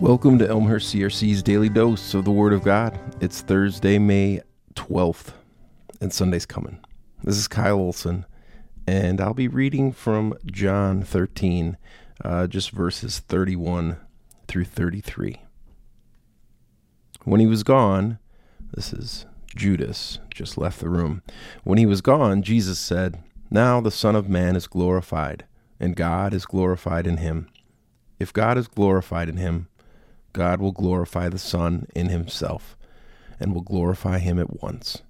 Welcome to Elmhurst CRC's Daily Dose of the Word of God. It's Thursday, May 12th, and Sunday's coming. This is Kyle Olson, and I'll be reading from John 13, uh, just verses 31 through 33. When he was gone, this is Judas, just left the room. When he was gone, Jesus said, Now the Son of Man is glorified, and God is glorified in him. If God is glorified in him, God will glorify the Son in himself and will glorify him at once.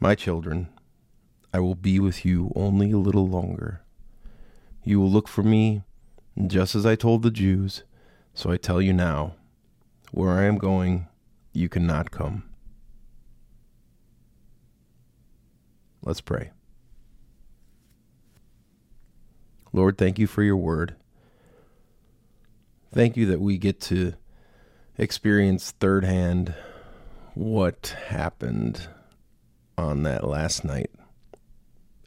My children, I will be with you only a little longer. You will look for me, just as I told the Jews, so I tell you now, where I am going, you cannot come. Let's pray. Lord, thank you for your word. Thank you that we get to experience third hand what happened on that last night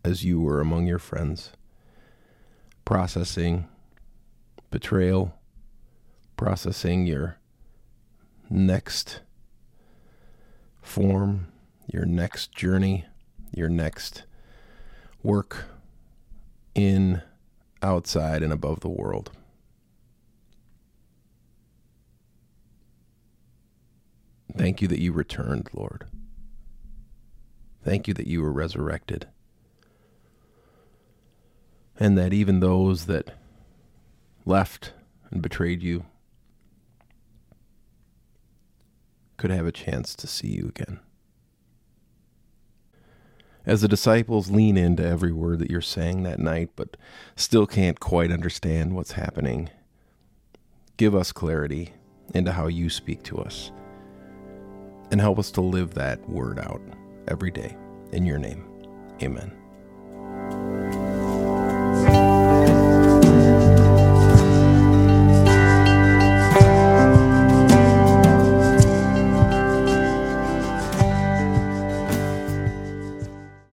as you were among your friends, processing betrayal, processing your next form, your next journey, your next work in, outside, and above the world. Thank you that you returned, Lord. Thank you that you were resurrected. And that even those that left and betrayed you could have a chance to see you again. As the disciples lean into every word that you're saying that night, but still can't quite understand what's happening, give us clarity into how you speak to us and help us to live that word out every day. In your name, amen.